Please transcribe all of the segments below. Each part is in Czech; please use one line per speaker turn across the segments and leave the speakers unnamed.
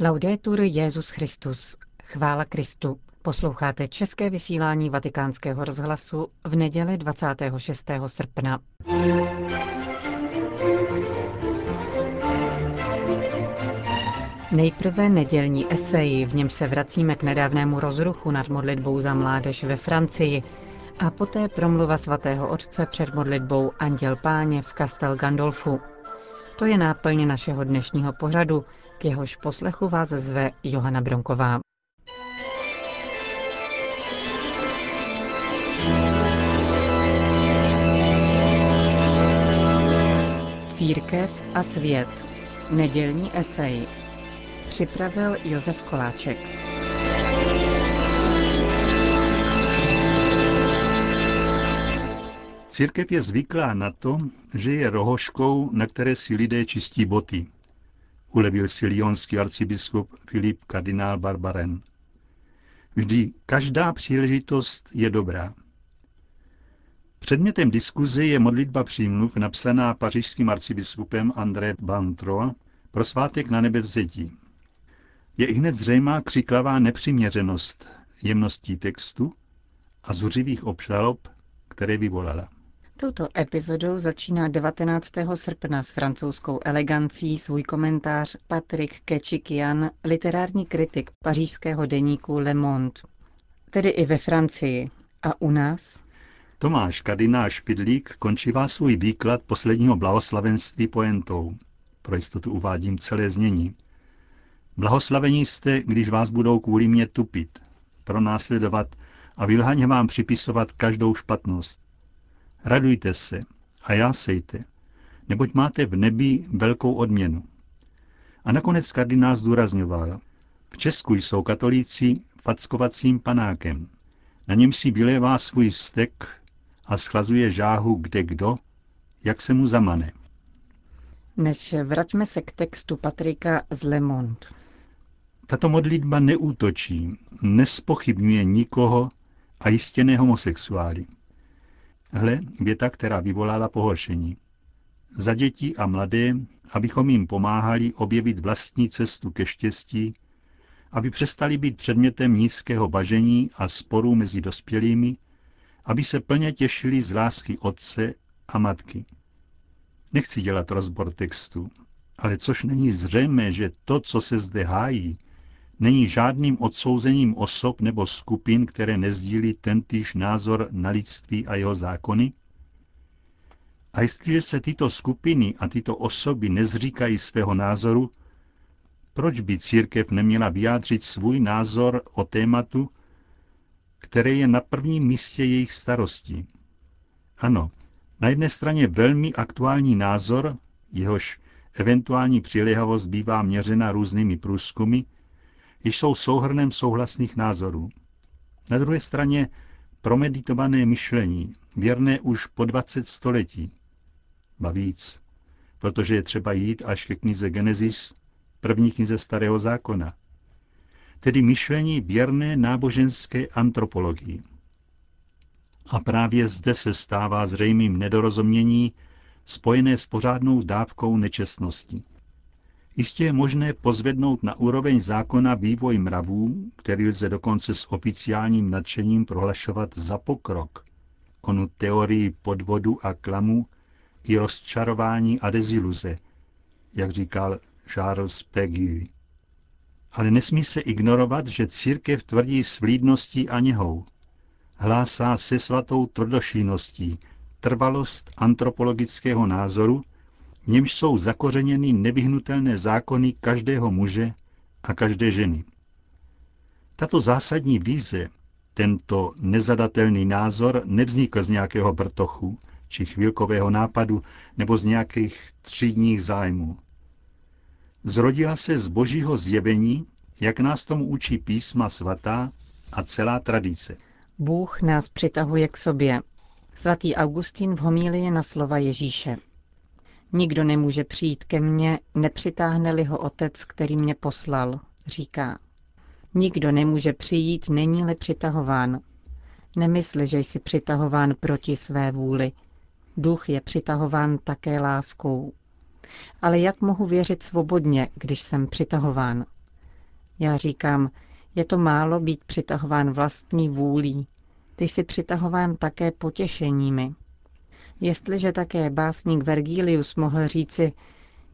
Laudetur Jezus Christus. Chvála Kristu. Posloucháte české vysílání Vatikánského rozhlasu v neděli 26. srpna. Nejprve nedělní esej, v něm se vracíme k nedávnému rozruchu nad modlitbou za mládež ve Francii a poté promluva svatého otce před modlitbou Anděl Páně v Castel Gandolfu. To je náplň našeho dnešního pořadu, k jehož poslechu vás zve Johana Bronková. Církev a svět. Nedělní esej. Připravil Josef Koláček.
Církev je zvyklá na to, že je rohoškou, na které si lidé čistí boty. Ulevil si lionský arcibiskup Filip kardinál Barbaren. Vždy každá příležitost je dobrá. Předmětem diskuze je modlitba přímluv napsaná pařížským arcibiskupem André Bantro pro svátek na nebevzetí. Je i hned zřejmá křiklavá nepřiměřenost jemností textu a zuřivých obžalob, které vyvolala.
Touto epizodou začíná 19. srpna s francouzskou elegancí svůj komentář Patrick Kečikian, literární kritik pařížského deníku Le Monde. Tedy i ve Francii. A u nás?
Tomáš kardinál Špidlík končívá svůj výklad posledního blahoslavenství poentou. Pro jistotu uvádím celé znění. Blahoslavení jste, když vás budou kvůli mě tupit, pronásledovat a vylhaně vám připisovat každou špatnost. Radujte se a jásejte, neboť máte v nebi velkou odměnu. A nakonec kardinál zdůrazňoval, v Česku jsou katolíci fackovacím panákem. Na něm si vylévá svůj vztek a schlazuje žáhu kde kdo, jak se mu zamane.
Než vraťme se k textu Patrika z Le Monde.
Tato modlitba neútočí, nespochybňuje nikoho a jistě homosexuály. Hle, věta, která vyvolala pohoršení. Za děti a mladé, abychom jim pomáhali objevit vlastní cestu ke štěstí, aby přestali být předmětem nízkého bažení a sporů mezi dospělými, aby se plně těšili z lásky otce a matky. Nechci dělat rozbor textu, ale což není zřejmé, že to, co se zde hájí, není žádným odsouzením osob nebo skupin, které nezdílí tentýž názor na lidství a jeho zákony? A jestliže se tyto skupiny a tyto osoby nezříkají svého názoru, proč by církev neměla vyjádřit svůj názor o tématu, které je na prvním místě jejich starostí? Ano, na jedné straně velmi aktuální názor, jehož eventuální přiléhavost bývá měřena různými průzkumy, jsou souhrnem souhlasných názorů. Na druhé straně promeditované myšlení, věrné už po 20 století. Ba víc, protože je třeba jít až ke knize Genesis, první knize Starého zákona. Tedy myšlení věrné náboženské antropologii. A právě zde se stává zřejmým nedorozumění spojené s pořádnou dávkou nečestnosti. Jistě je možné pozvednout na úroveň zákona vývoj mravů, který lze dokonce s oficiálním nadšením prohlašovat za pokrok. Onu teorii podvodu a klamu i rozčarování a deziluze, jak říkal Charles Peggy. Ale nesmí se ignorovat, že církev tvrdí s vlídností a něhou. Hlásá se svatou tvrdošíností trvalost antropologického názoru, v němž jsou zakořeněny nevyhnutelné zákony každého muže a každé ženy. Tato zásadní víze, tento nezadatelný názor nevznikl z nějakého brtochu či chvilkového nápadu nebo z nějakých třídních zájmů. Zrodila se z božího zjevení, jak nás tomu učí písma svatá a celá tradice.
Bůh nás přitahuje k sobě. Svatý Augustín v homílii na slova Ježíše. Nikdo nemůže přijít ke mně, nepřitáhne-li ho otec, který mě poslal, říká. Nikdo nemůže přijít, není-li přitahován. Nemysli, že jsi přitahován proti své vůli. Duch je přitahován také láskou. Ale jak mohu věřit svobodně, když jsem přitahován? Já říkám, je to málo být přitahován vlastní vůlí. Ty jsi přitahován také potěšeními. Jestliže také básník Vergilius mohl říci,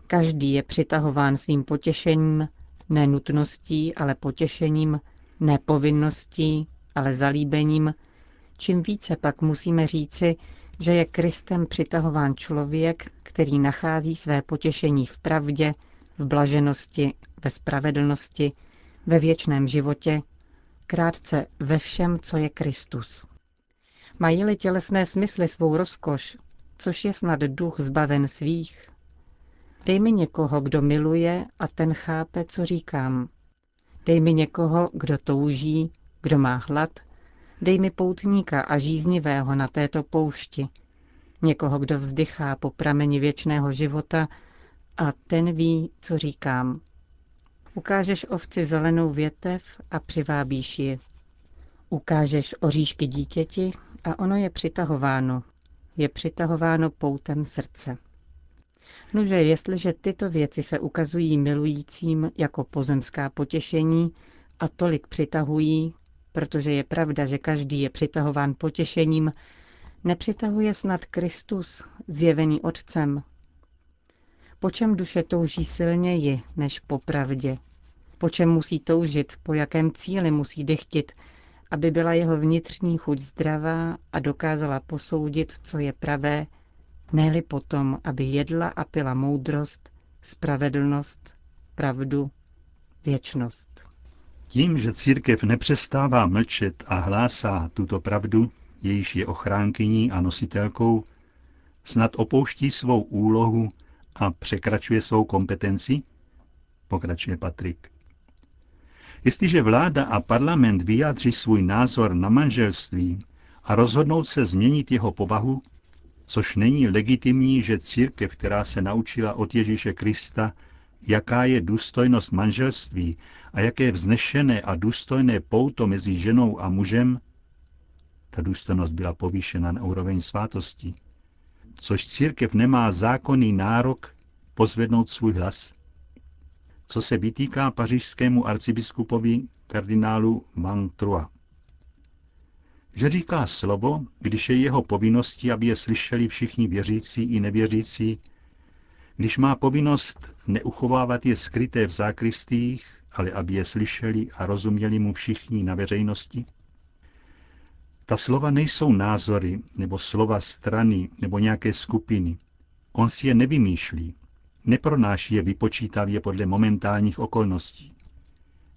každý je přitahován svým potěšením, ne nutností, ale potěšením, ne povinností, ale zalíbením, čím více pak musíme říci, že je Kristem přitahován člověk, který nachází své potěšení v pravdě, v blaženosti, ve spravedlnosti, ve věčném životě, krátce ve všem, co je Kristus. Mají-li tělesné smysly svou rozkoš, což je snad duch zbaven svých, dej mi někoho, kdo miluje a ten chápe, co říkám. Dej mi někoho, kdo touží, kdo má hlad, dej mi poutníka a žíznivého na této poušti, někoho, kdo vzdychá po prameni věčného života a ten ví, co říkám. Ukážeš ovci zelenou větev a přivábíš ji. Ukážeš oříšky dítěti a ono je přitahováno. Je přitahováno poutem srdce. Nože jestliže tyto věci se ukazují milujícím jako pozemská potěšení a tolik přitahují, protože je pravda, že každý je přitahován potěšením, nepřitahuje snad Kristus, zjevený Otcem. Po čem duše touží silněji než po pravdě? Po čem musí toužit, po jakém cíli musí dechtit, aby byla jeho vnitřní chuť zdravá a dokázala posoudit, co je pravé, ne potom, aby jedla a pila moudrost, spravedlnost, pravdu, věčnost.
Tím, že církev nepřestává mlčet a hlásá tuto pravdu, jejíž je ochránkyní a nositelkou, snad opouští svou úlohu a překračuje svou kompetenci? Pokračuje Patrik. Jestliže vláda a parlament vyjádří svůj názor na manželství a rozhodnou se změnit jeho povahu, což není legitimní, že církev, která se naučila od Ježíše Krista, jaká je důstojnost manželství a jaké vznešené a důstojné pouto mezi ženou a mužem, ta důstojnost byla povýšena na úroveň svátosti, což církev nemá zákonný nárok pozvednout svůj hlas. Co se vytýká pařížskému arcibiskupovi kardinálu Van Troyes že říká slovo, když je jeho povinností, aby je slyšeli všichni věřící i nevěřící, když má povinnost neuchovávat je skryté v zákristích, ale aby je slyšeli a rozuměli mu všichni na veřejnosti? Ta slova nejsou názory nebo slova strany nebo nějaké skupiny. On si je nevymýšlí, nepronáší je vypočítavě podle momentálních okolností.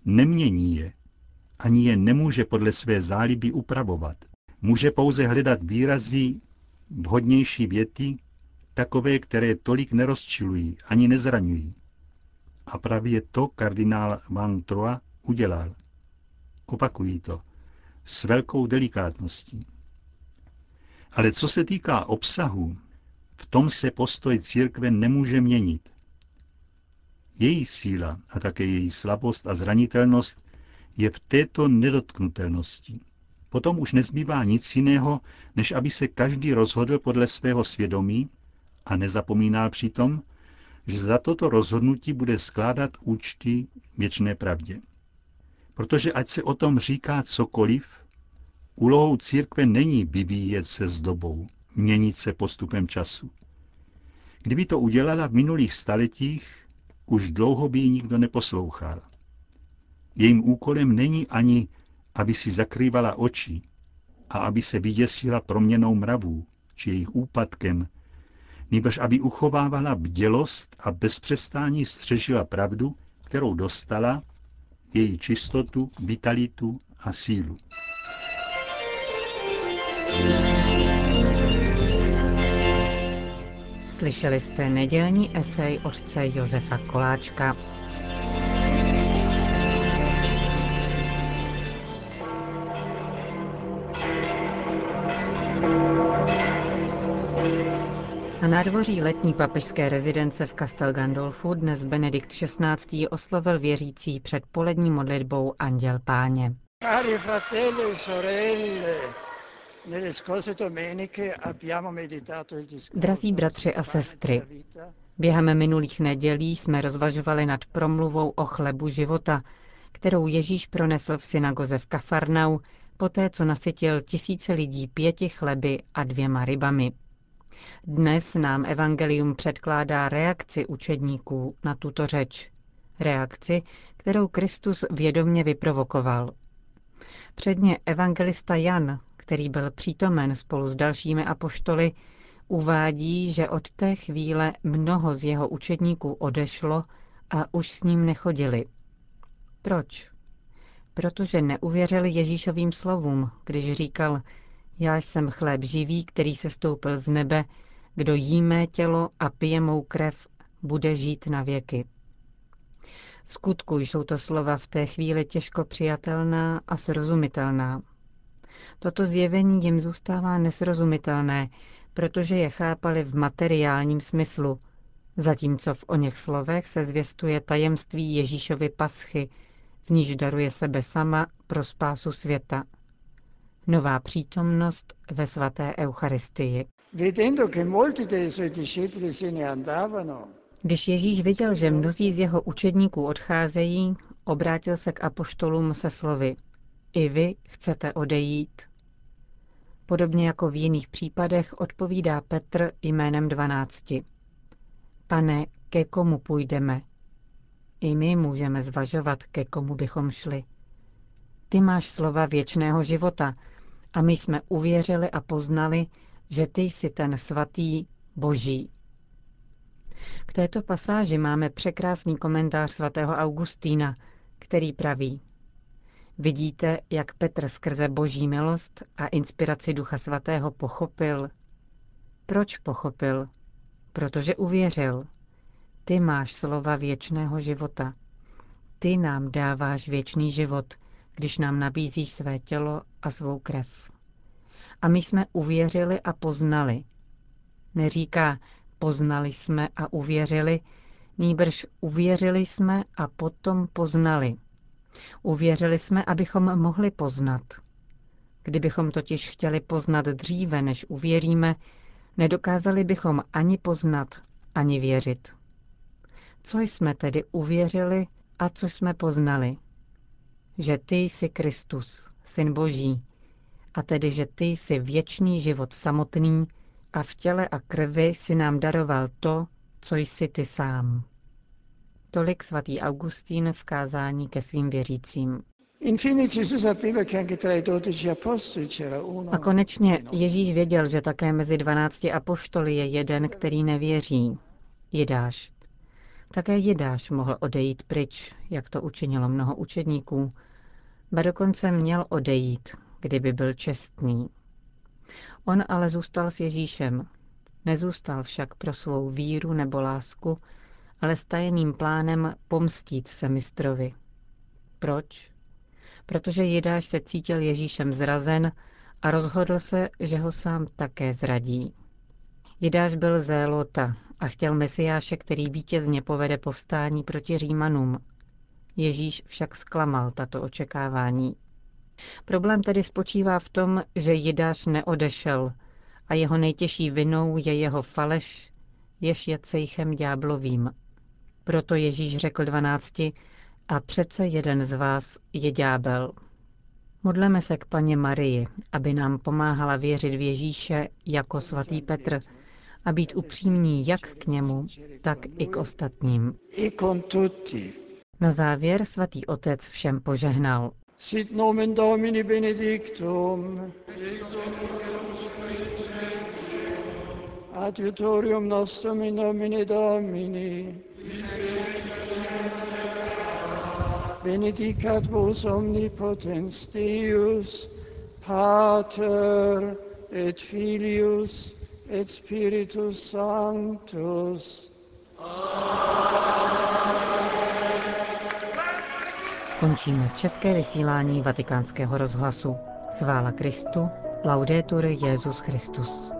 Nemění je, ani je nemůže podle své záliby upravovat. Může pouze hledat výrazy vhodnější věty, takové, které tolik nerozčilují ani nezraňují. A právě to kardinál Van Troa udělal. Opakují to s velkou delikátností. Ale co se týká obsahu, v tom se postoj církve nemůže měnit. Její síla a také její slabost a zranitelnost je v této nedotknutelnosti. Potom už nezbývá nic jiného, než aby se každý rozhodl podle svého svědomí a nezapomínal přitom, že za toto rozhodnutí bude skládat účty věčné pravdě. Protože ať se o tom říká cokoliv, úlohou církve není vyvíjet se s dobou, měnit se postupem času. Kdyby to udělala v minulých staletích, už dlouho by ji nikdo neposlouchal. Jejím úkolem není ani, aby si zakrývala oči a aby se vyděsila proměnou mravů či jejich úpadkem, nebož aby uchovávala bdělost a bez přestání střežila pravdu, kterou dostala, její čistotu, vitalitu a sílu.
Slyšeli jste nedělní esej otce Josefa Koláčka. Na nádvoří letní papežské rezidence v Castel Gandolfu dnes Benedikt XVI. oslovil věřící před polední modlitbou Anděl Páně. Cari fratelli e sorelle, Drazí bratři a sestry, během minulých nedělí jsme rozvažovali nad promluvou o chlebu života, kterou Ježíš pronesl v synagoze v Kafarnau, poté co nasytil tisíce lidí pěti chleby a dvěma rybami. Dnes nám evangelium předkládá reakci učedníků na tuto řeč. Reakci, kterou Kristus vědomně vyprovokoval. Předně evangelista Jan, který byl přítomen spolu s dalšími apoštoly, uvádí, že od té chvíle mnoho z jeho učedníků odešlo a už s ním nechodili. Proč? Protože neuvěřili Ježíšovým slovům, když říkal, já jsem chléb živý, který se stoupil z nebe, kdo jí mé tělo a pije mou krev, bude žít na věky. V skutku jsou to slova v té chvíli těžko přijatelná a srozumitelná. Toto zjevení jim zůstává nesrozumitelné, protože je chápali v materiálním smyslu, zatímco v oněch slovech se zvěstuje tajemství Ježíšovy paschy, v níž daruje sebe sama pro spásu světa. Nová přítomnost ve svaté Eucharistii. Když Ježíš viděl, že mnozí z jeho učedníků odcházejí, obrátil se k apoštolům se slovy I vy chcete odejít? Podobně jako v jiných případech odpovídá Petr jménem dvanácti. Pane, ke komu půjdeme? I my můžeme zvažovat, ke komu bychom šli. Ty máš slova věčného života a my jsme uvěřili a poznali, že ty jsi ten svatý Boží. K této pasáži máme překrásný komentář svatého Augustína, který praví Vidíte, jak Petr skrze boží milost a inspiraci Ducha Svatého pochopil. Proč pochopil? Protože uvěřil. Ty máš slova věčného života. Ty nám dáváš věčný život, když nám nabízíš své tělo a svou krev. A my jsme uvěřili a poznali. Neříká, poznali jsme a uvěřili, nýbrž uvěřili jsme a potom poznali. Uvěřili jsme, abychom mohli poznat. Kdybychom totiž chtěli poznat dříve, než uvěříme, nedokázali bychom ani poznat, ani věřit. Co jsme tedy uvěřili a co jsme poznali? Že ty jsi Kristus, Syn Boží, a tedy, že ty jsi věčný život samotný a v těle a krvi si nám daroval to, co jsi ty sám. Tolik svatý Augustín v kázání ke svým věřícím. A konečně Ježíš věděl, že také mezi dvanácti apoštoly je jeden, který nevěří. Jidáš. Také Jidáš mohl odejít pryč, jak to učinilo mnoho učedníků, ba dokonce měl odejít, kdyby byl čestný. On ale zůstal s Ježíšem. Nezůstal však pro svou víru nebo lásku, ale s tajeným plánem pomstít se mistrovi. Proč? Protože Jidáš se cítil Ježíšem zrazen a rozhodl se, že ho sám také zradí. Jidáš byl zélota a chtěl Mesiáše, který vítězně povede povstání proti Římanům. Ježíš však zklamal tato očekávání. Problém tedy spočívá v tom, že Jidáš neodešel a jeho nejtěžší vinou je jeho faleš, jež je cejchem ďáblovým. Proto Ježíš řekl dvanácti, a přece jeden z vás je ďábel. Modleme se k paně Marii, aby nám pomáhala věřit v Ježíše jako svatý Petr a být upřímní jak k němu, tak i k ostatním. Na závěr svatý otec všem požehnal. Sit nomen Domini benedictum. Adiutorium nostrum in nomine Domini. Benedicat vos omnipotens Deus, Pater et Filius et Spiritus Sanctus. Končíme české vysílání vatikánského rozhlasu. Chvála Kristu, laudetur Jezus Christus.